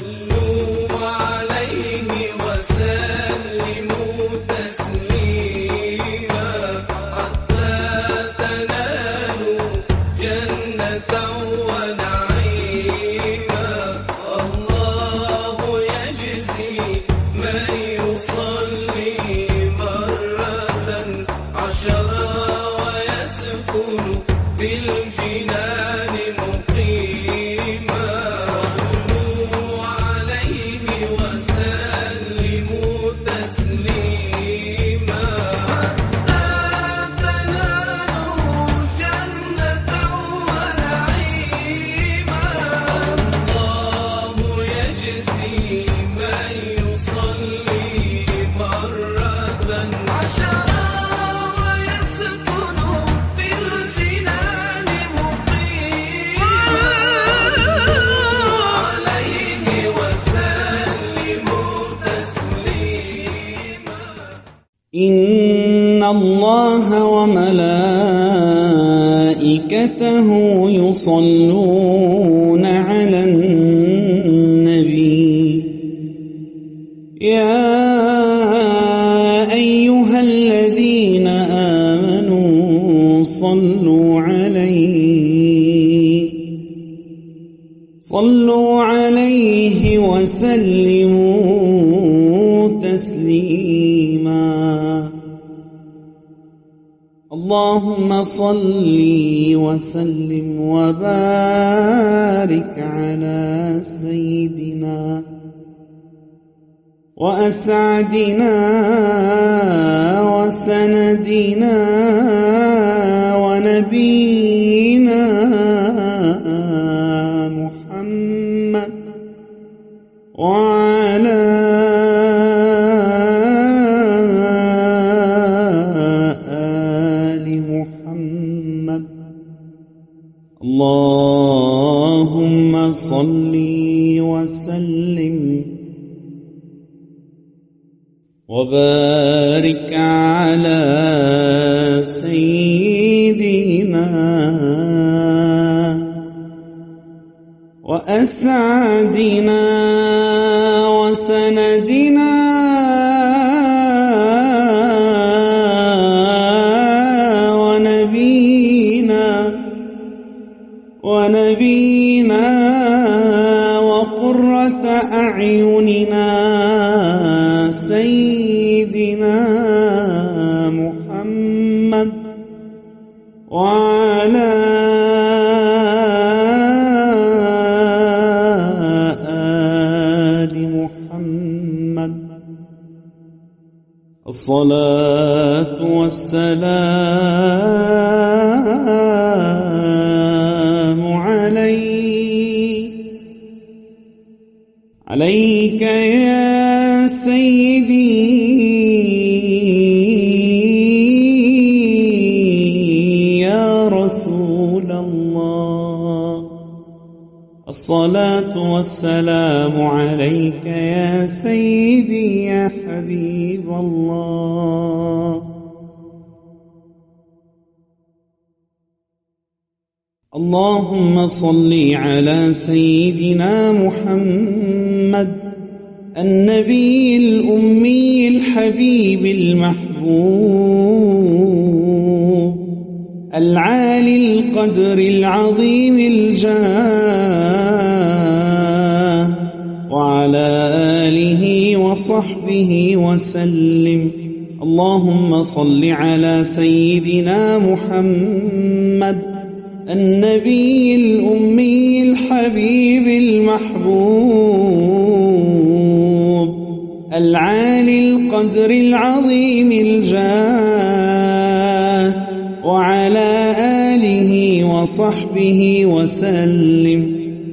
صلوا إن الله وملائكته يصلون على النبي يا أيها الذين آمنوا صلوا عليه صلوا عليه وسلموا تسليما اللهم صل وسلم وبارك على سيدنا وأسعدنا وسندنا ونبينا محمد وعلى وبارك على سيدنا وأسعدنا وسندنا وعلى آل محمد. الصلاة والسلام الصلاة والسلام عليك يا سيدي يا حبيب الله. اللهم صل على سيدنا محمد النبي الأمي الحبيب المحبوب. العالي القدر العظيم الجاه. وعلى آله وصحبه وسلم. اللهم صل على سيدنا محمد النبي الأمي الحبيب المحبوب. العالي القدر العظيم الجاه. وعلى آله وصحبه وسلم.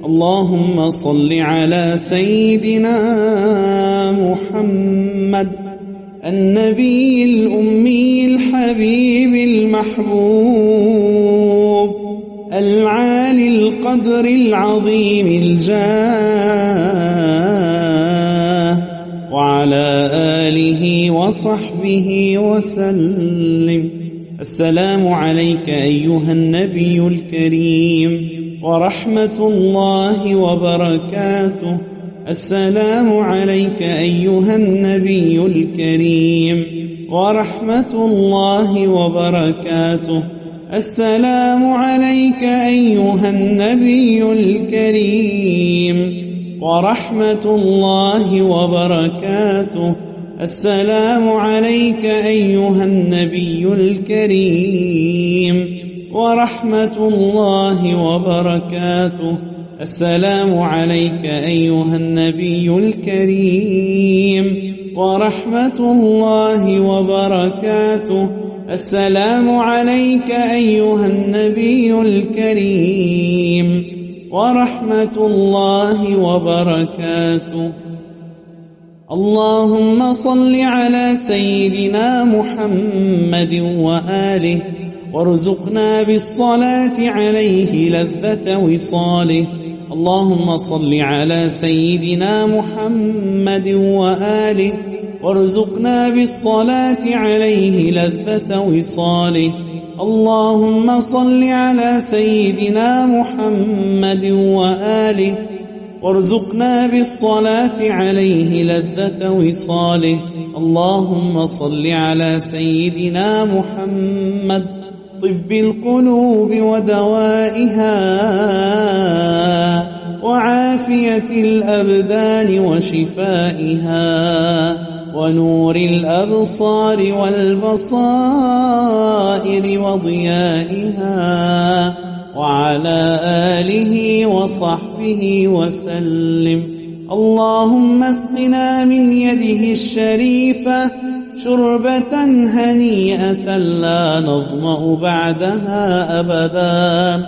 اللهم صل على سيدنا محمد النبي الأمي الحبيب المحبوب العالي القدر العظيم الجاه وعلى آله وصحبه وسلم. السلام عليك أيها النبي الكريم ورحمة الله وبركاته. السلام عليك أيها النبي الكريم ورحمة الله وبركاته. السلام عليك أيها النبي الكريم ورحمة الله وبركاته. السلام عليك أيها النبي الكريم ورحمة الله وبركاته. السلام عليك أيها النبي الكريم ورحمة الله وبركاته. السلام عليك أيها النبي الكريم ورحمة الله وبركاته. اللهم صل على سيدنا محمد وآله وارزقنا بالصلاة عليه لذة وصاله. اللهم صل على سيدنا محمد وآله وارزقنا بالصلاة عليه لذة وصاله. اللهم صل على سيدنا محمد وآله وارزقنا بالصلاة عليه لذة وصاله. اللهم صل على سيدنا محمد. طب القلوب ودوائها وعافية الأبدان وشفائها ونور الأبصار والبصائر وضيائها وعلى آله وصحبه وسلم. اللهم اسقنا من يده الشريفة شربة هنيئة لا نظمأ بعدها أبدا.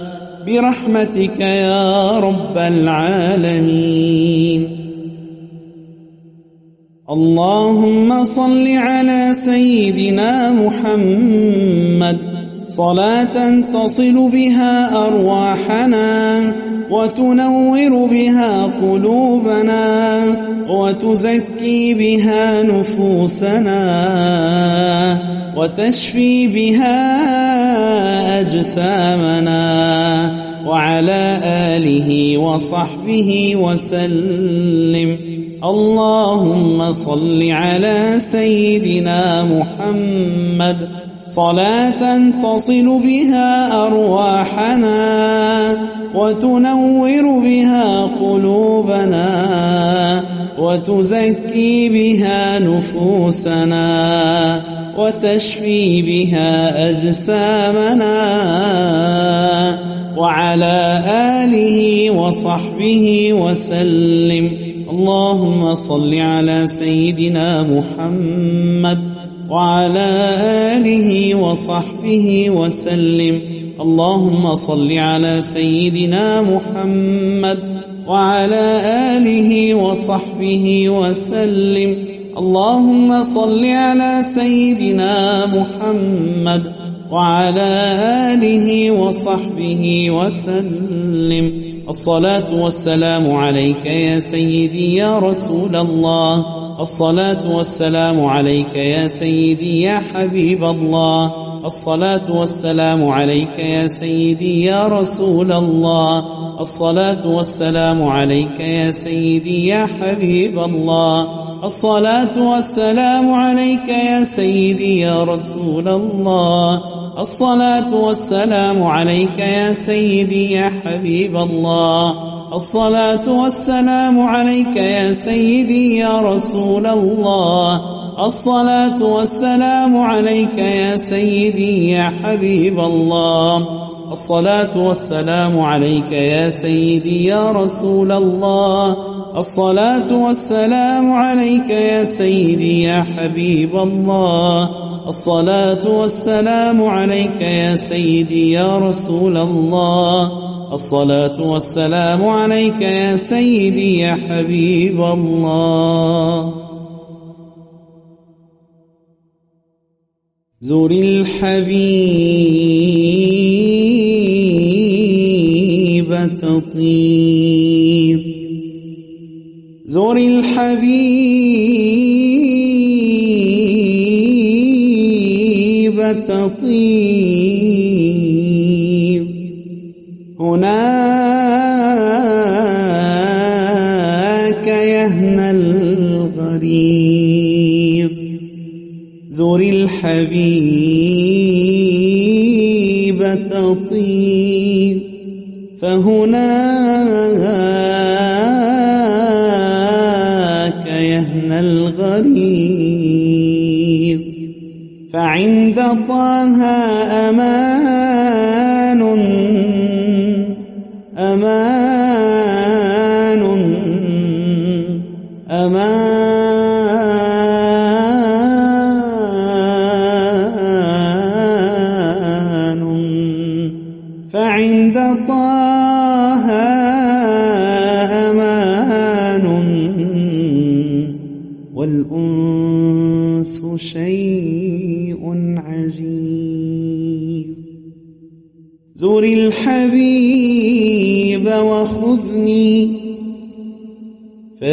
برحمتك يا رب العالمين. اللهم صل على سيدنا محمد صلاة تصل بها أرواحنا وتنور بها قلوبنا وتزكي بها نفوسنا وتشفي بها أجسامنا وعلى آله وصحبه وسلم. اللهم صل على سيدنا محمد صلاة تصل بها أرواحنا وتنور بها قلوبنا وتزكي بها نفوسنا وتشفي بها أجسامنا وعلى آله وصحبه وسلم. اللهم صل على سيدنا محمد وعلى آله وصحبه وسلم. اللهم صل على سيدنا محمد وعلى آله وصحبه وسلم. اللهم صل على سيدنا محمد وعلى آله وصحبه وسلم. الصلاة والسلام عليك يا سيدي يا رسول الله. الصلاة والسلام عليك يا سيدي يا حبيب الله. الصلاة والسلام عليك يا سيدي يا رسول الله. الصلاة والسلام عليك يا سيدي يا حبيب الله. الصلاة والسلام عليك يا سيدي يا رسول الله. الصلاة والسلام عليك يا سيدي يا حبيب الله. الصلاة والسلام عليك يا سيدي يا رسول الله. الصلاة والسلام عليك يا سيدي يا حبيب الله. الصلاة والسلام عليك يا سيدي يا رسول الله. الصلاة والسلام عليك يا سيدي يا حبيب الله. الصلاة والسلام عليك يا سيدي يا رسول الله. الصلاة والسلام عليك يا سيدي يا حبيب الله. زر الحبيب تطيب. زر الحبيب تطيب. هناك يهنى الغريب زر الحبيب تطيب فهناك يهنى الغريب. فعند طه أمان أمان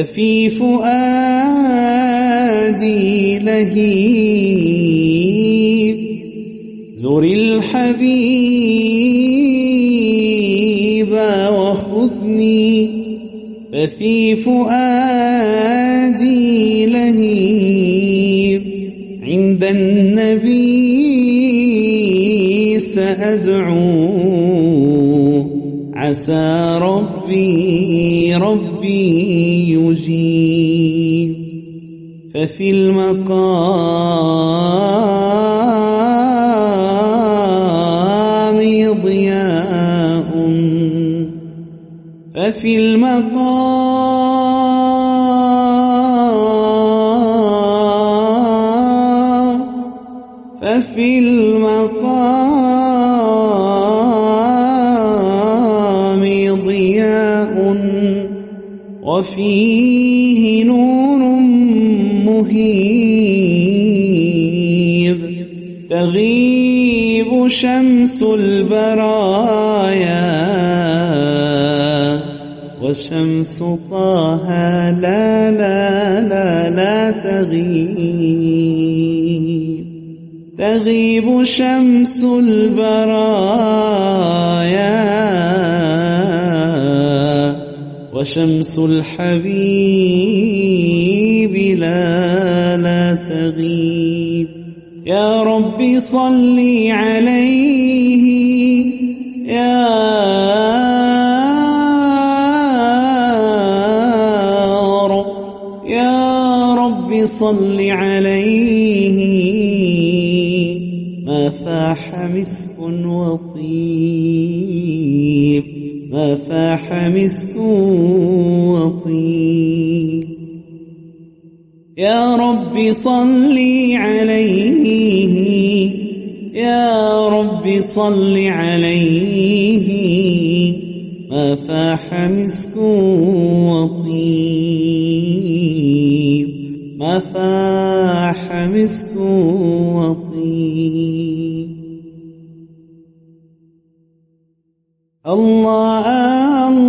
ففي فؤادي لهيب. زر الحبيب وخذني. ففي فؤادي ففي المقام ضياء. ففي المقام ففي المقام ضياء. نور مهيب تغيب شمس البرايا وشمس طه لا لا لا لا تغيب. تغيب شمس البرايا وشمس الحبيب لا لا تغيب. يا ربي صل عليه. يا رب. يا رب صل عليه. ما فاح مسك وطيب. ما فاح مسك وطيب يا رب صل عليه يا رب صل عليه. ما فاح مسك وطيب ما فاح مسك وطيب الله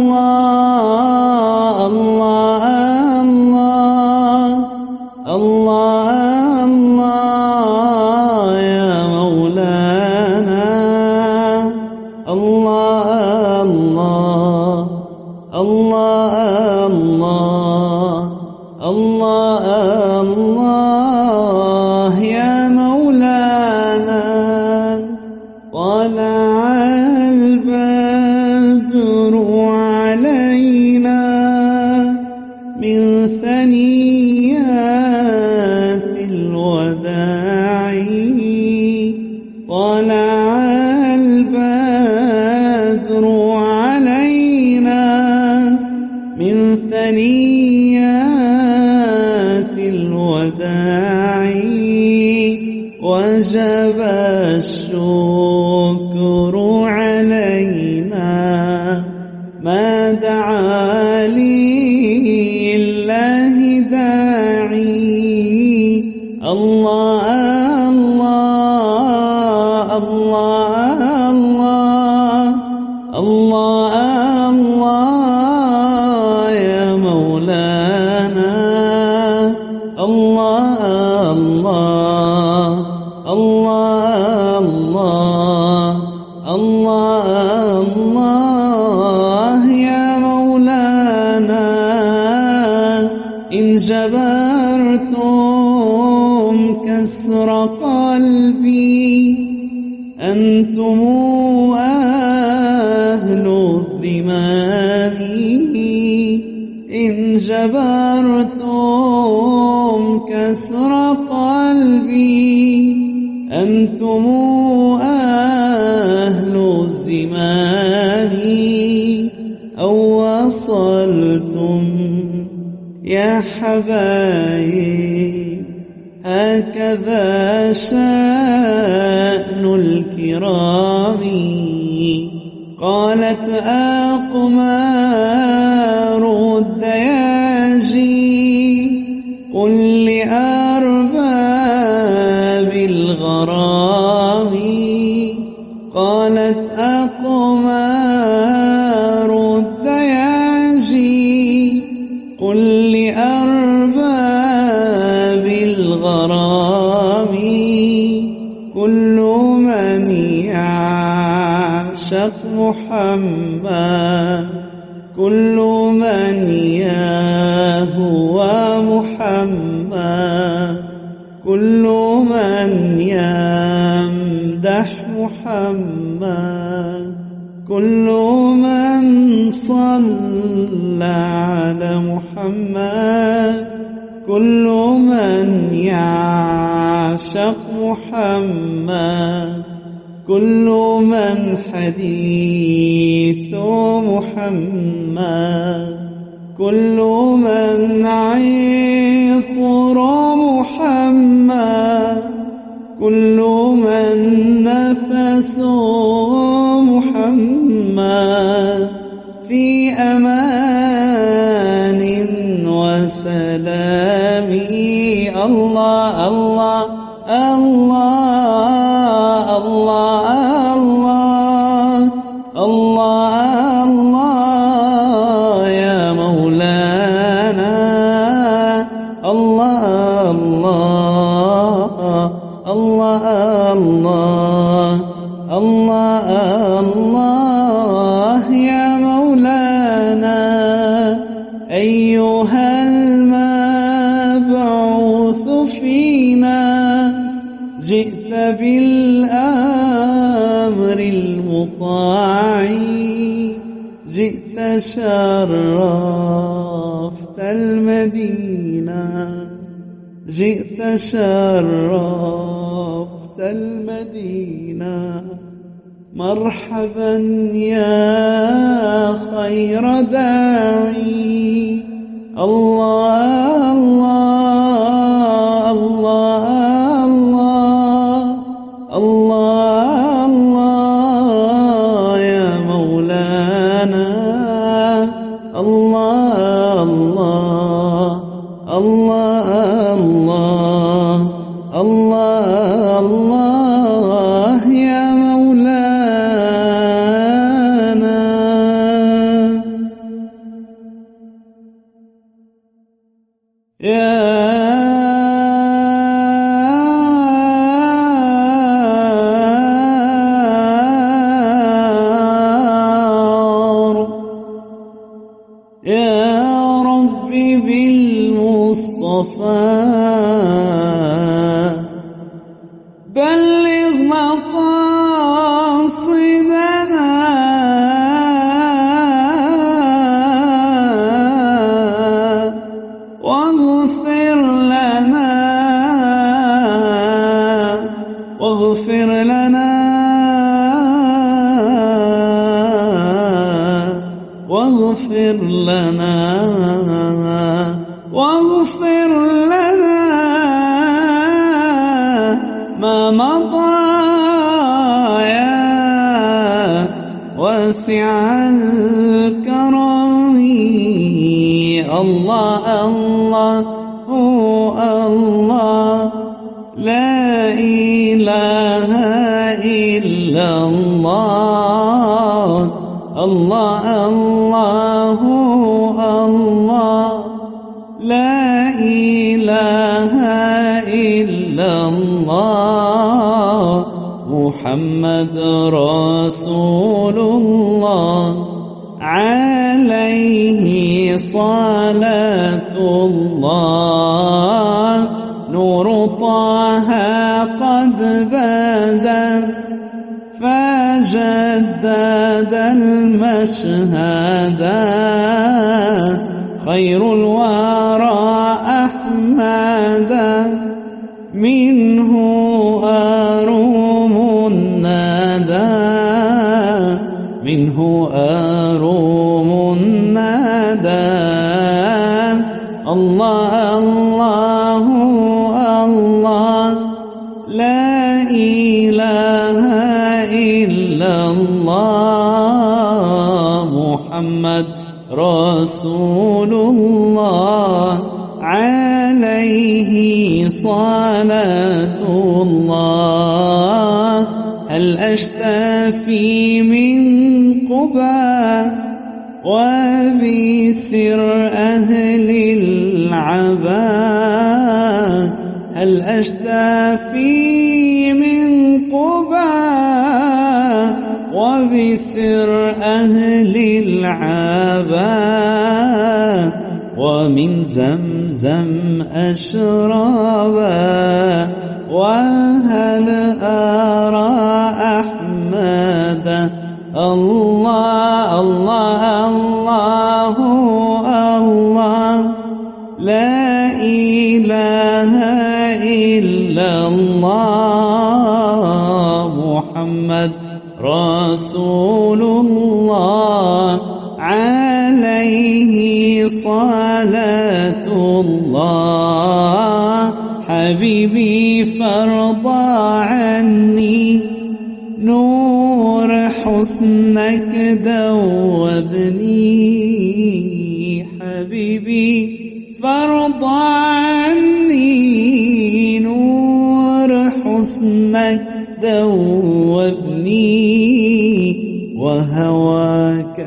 حبايب هكذا شأن محمد كل من صلى على محمد كل من يعشق محمد كل من حديث محمد كل من عطر محمد كل من نفس محمد في أمان وسلام. الله الله الله الله الله الله الله يا مولانا. الله الله شرفت المدينة. جئت شرفت المدينة. مرحبا يا خير داعي. الله الله لنا واغفر لنا ما مضى يا واسع الكرم. الله الله الله لا إله إلا الله. الله الله محمد رسول الله عليه صلاة الله. نور طه قد بدا فجدد المشهد. خير الورى أحمدا منه محمد رسول الله عليه صلاة الله هل أشتفي من قبى وبسر أهل العبا؟ هل أشتفي من قبى وبسر أهل العبا ومن زمزم أشربا وهل أرى أحمد الله الله الله الله لا إله إلا الله محمد رسول صلاة الله. حبيبي فارضى عني نور حسنك دوبني. حبيبي فارضى عني نور حسنك دوبني. وهواك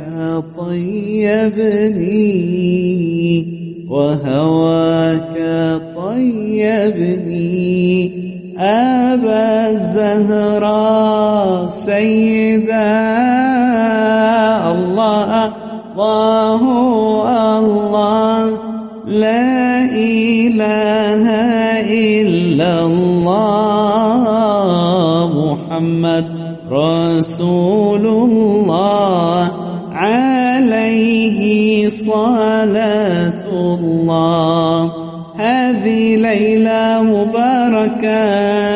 طيبني وهواك طيبني أبا الزهراء سيدا الله الله الله لا إله إلا الله. محمد رسول الله عليه صلاة الله هذه ليلة مباركة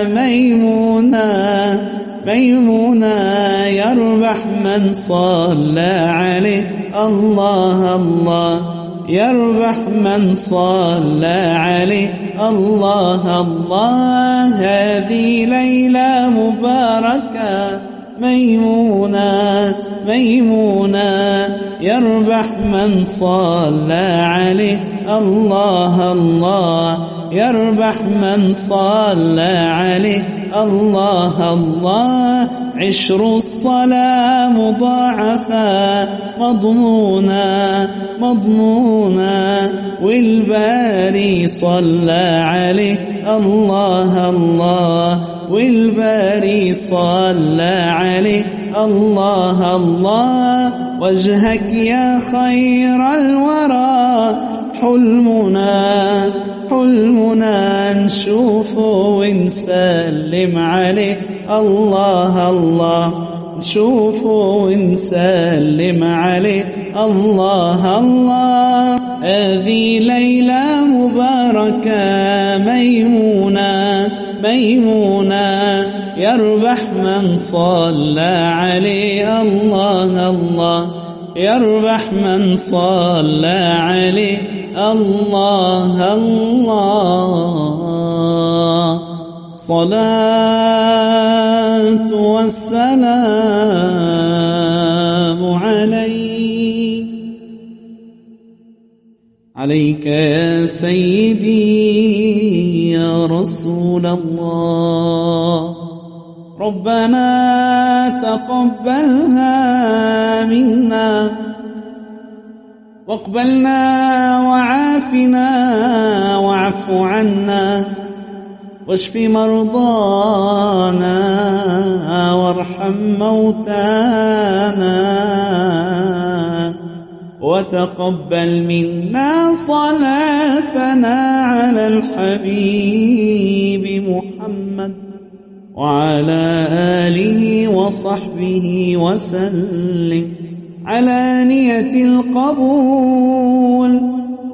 ميمونة ميمونة يربح من صلى عليه الله الله يربح من صلى عليه. الله الله هذه ليلة مباركة. ميمونة ميمونة. يربح من صلى عليه. الله الله. يربح من صلى عليه. الله الله. عشر الصلاة مضاعفة مضمونة مضمونة. والباري صلى عليه الله الله. والباري صلى عليه الله الله. وجهك يا خير الورى. حلمنا حلمنا. نشوفه ونسلم عليه. الله الله. نشوفه ونسلم عليه. الله الله. هذه ليلة مباركة ميمونة ميمونة. يربح من صلى عليه. الله الله. يربح من صلى عليه. الله الله. صلاة والسلام عليك. عليك يا سيدي يا رسول الله. ربنا تقبلها منا واقبلنا وعافنا واعف عنا. واشف مرضانا وارحم موتانا وتقبل منا صلاتنا على الحبيب محمد وعلى آله وصحبه وسلم على نية القبول.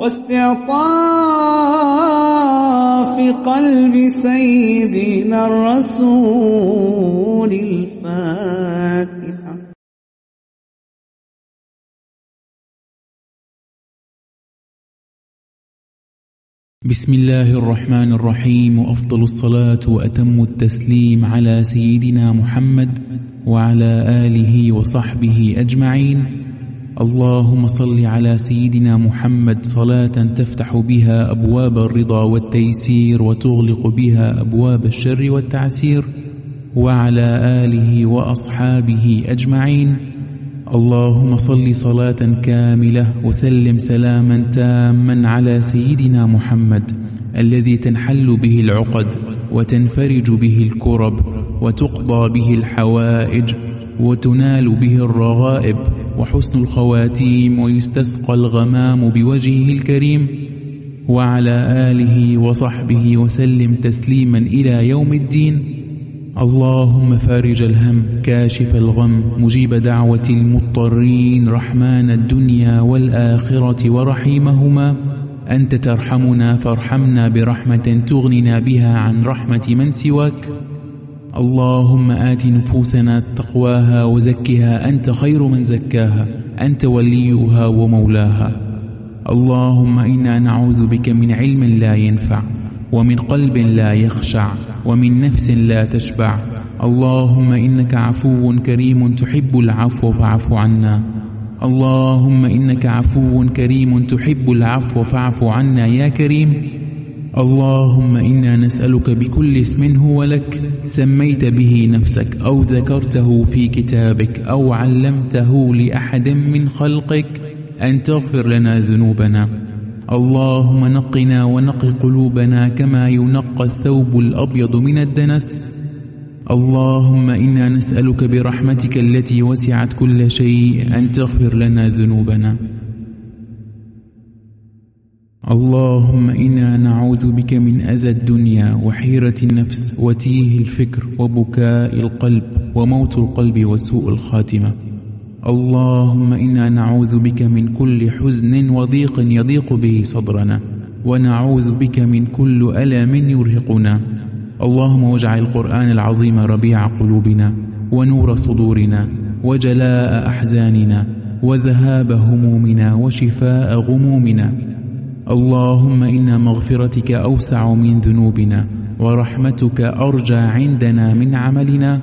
واستعطاف قلب سيدنا الرسول الفاتحة. بسم الله الرحمن الرحيم وأفضل الصلاة وأتم التسليم على سيدنا محمد وعلى آله وصحبه أجمعين. اللهم صل على سيدنا محمد صلاة تفتح بها أبواب الرضا والتيسير وتغلق بها أبواب الشر والتعسير وعلى آله وأصحابه أجمعين. اللهم صل صلاة كاملة وسلم سلاما تاما على سيدنا محمد الذي تنحل به العقد وتنفرج به الكرب وتقضى به الحوائج وتنال به الرغائب وحسن الخواتيم ويستسقى الغمام بوجهه الكريم وعلى آله وصحبه وسلم تسليما إلى يوم الدين. اللهم فارج الهم كاشف الغم مجيب دعوة المضطرين رحمن الدنيا والآخرة ورحيمهما. أنت ترحمنا فارحمنا برحمة تغننا بها عن رحمة من سواك. اللهم آت نفوسنا تقواها وزكها أنت خير من زكاها أنت وليها ومولاها. اللهم إنا نعوذ بك من علم لا ينفع ومن قلب لا يخشع ومن نفس لا تشبع. اللهم إنك عفو كريم تحب العفو فاعف عنا. اللهم إنك عفو كريم تحب العفو فاعف عنا يا كريم. اللهم إنا نسألك بكل اسم هو لك سميت به نفسك أو ذكرته في كتابك أو علمته لأحد من خلقك أن تغفر لنا ذنوبنا. اللهم نقنا ونق قلوبنا كما ينقى الثوب الأبيض من الدنس. اللهم إنا نسألك برحمتك التي وسعت كل شيء أن تغفر لنا ذنوبنا. اللهم إنا نعوذ بك من أذى الدنيا وحيرة النفس وتيه الفكر وبكاء القلب وموت القلب وسوء الخاتمة. اللهم إنا نعوذ بك من كل حزن وضيق يضيق به صدرنا ونعوذ بك من كل ألم يرهقنا. اللهم واجعل القرآن العظيم ربيع قلوبنا ونور صدورنا وجلاء أحزاننا وذهاب همومنا وشفاء غمومنا. اللهم إن مغفرتك أوسع من ذنوبنا ورحمتك أرجى عندنا من عملنا.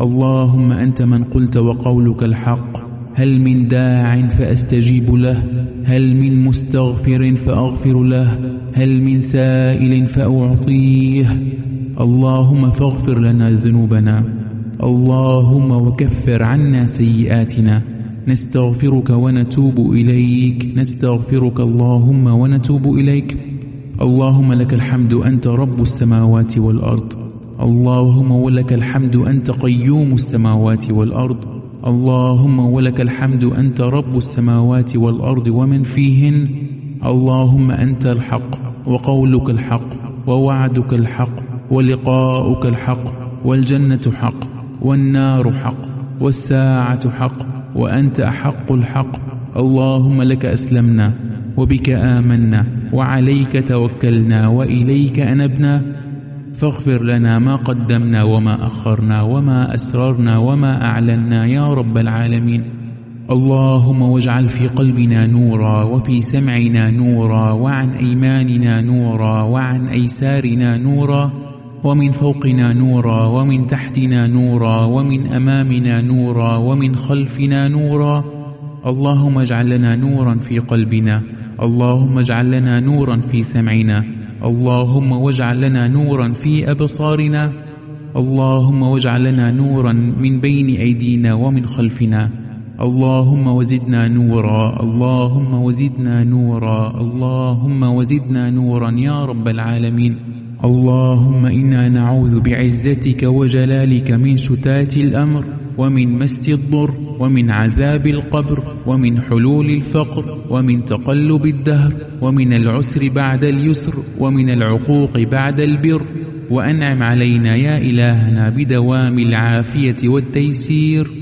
اللهم أنت من قلت وقولك الحق. هل من داع فأستجيب له؟ هل من مستغفر فأغفر له؟ هل من سائل فأعطيه؟ اللهم فاغفر لنا ذنوبنا. اللهم وكفر عنا سيئاتنا. نستغفرك ونتوب إليك. نستغفرك اللهم ونتوب إليك. اللهم لك الحمد أنت رب السماوات والأرض. اللهم ولك الحمد أنت قيوم السماوات والأرض. اللهم ولك الحمد أنت رب السماوات والأرض ومن فيهن. اللهم أنت الحق وقولك الحق ووعدك الحق ولقاؤك الحق والجنة حق والنار حق والساعة حق وأنت أحق الحق. اللهم لك أسلمنا وبك آمنا وعليك توكلنا وإليك أنبنا. فاغفر لنا ما قدمنا وما أخرنا وما أسررنا وما أعلنا يا رب العالمين. اللهم واجعل في قلبنا نورا وفي سمعنا نورا وعن أيماننا نورا وعن أيسارنا نورا. ومن فوقنا نورا ومن تحتنا نورا ومن أمامنا نورا ومن خلفنا نورا. اللهم اجعل لنا نورا في قلبنا اللهم اجعل لنا نورا في سمعنا اللهم واجعل لنا نورا في أبصارنا اللهم واجعل لنا نورا من بين أيدينا ومن خلفنا. اللهم وزدنا نورا اللهم وزدنا نورا اللهم وزدنا نورا يا رب العالمين. اللهم إنا نعوذ بعزتك وجلالك من شتات الأمر ومن مس الضر ومن عذاب القبر ومن حلول الفقر ومن تقلب الدهر ومن العسر بعد اليسر ومن العقوق بعد البر. وأنعم علينا يا إلهنا بدوام العافية والتيسير.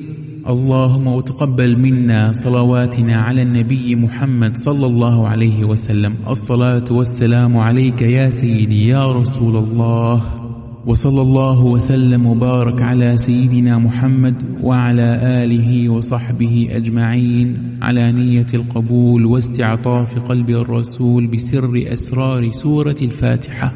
اللهم وتقبل منا صلواتنا على النبي محمد صلى الله عليه وسلم. الصلاة والسلام عليك يا سيدي يا رسول الله. وصلى الله وسلم وبارك على سيدنا محمد وعلى آله وصحبه أجمعين. على نية القبول واستعطاف قلب الرسول بسر أسرار سورة الفاتحة.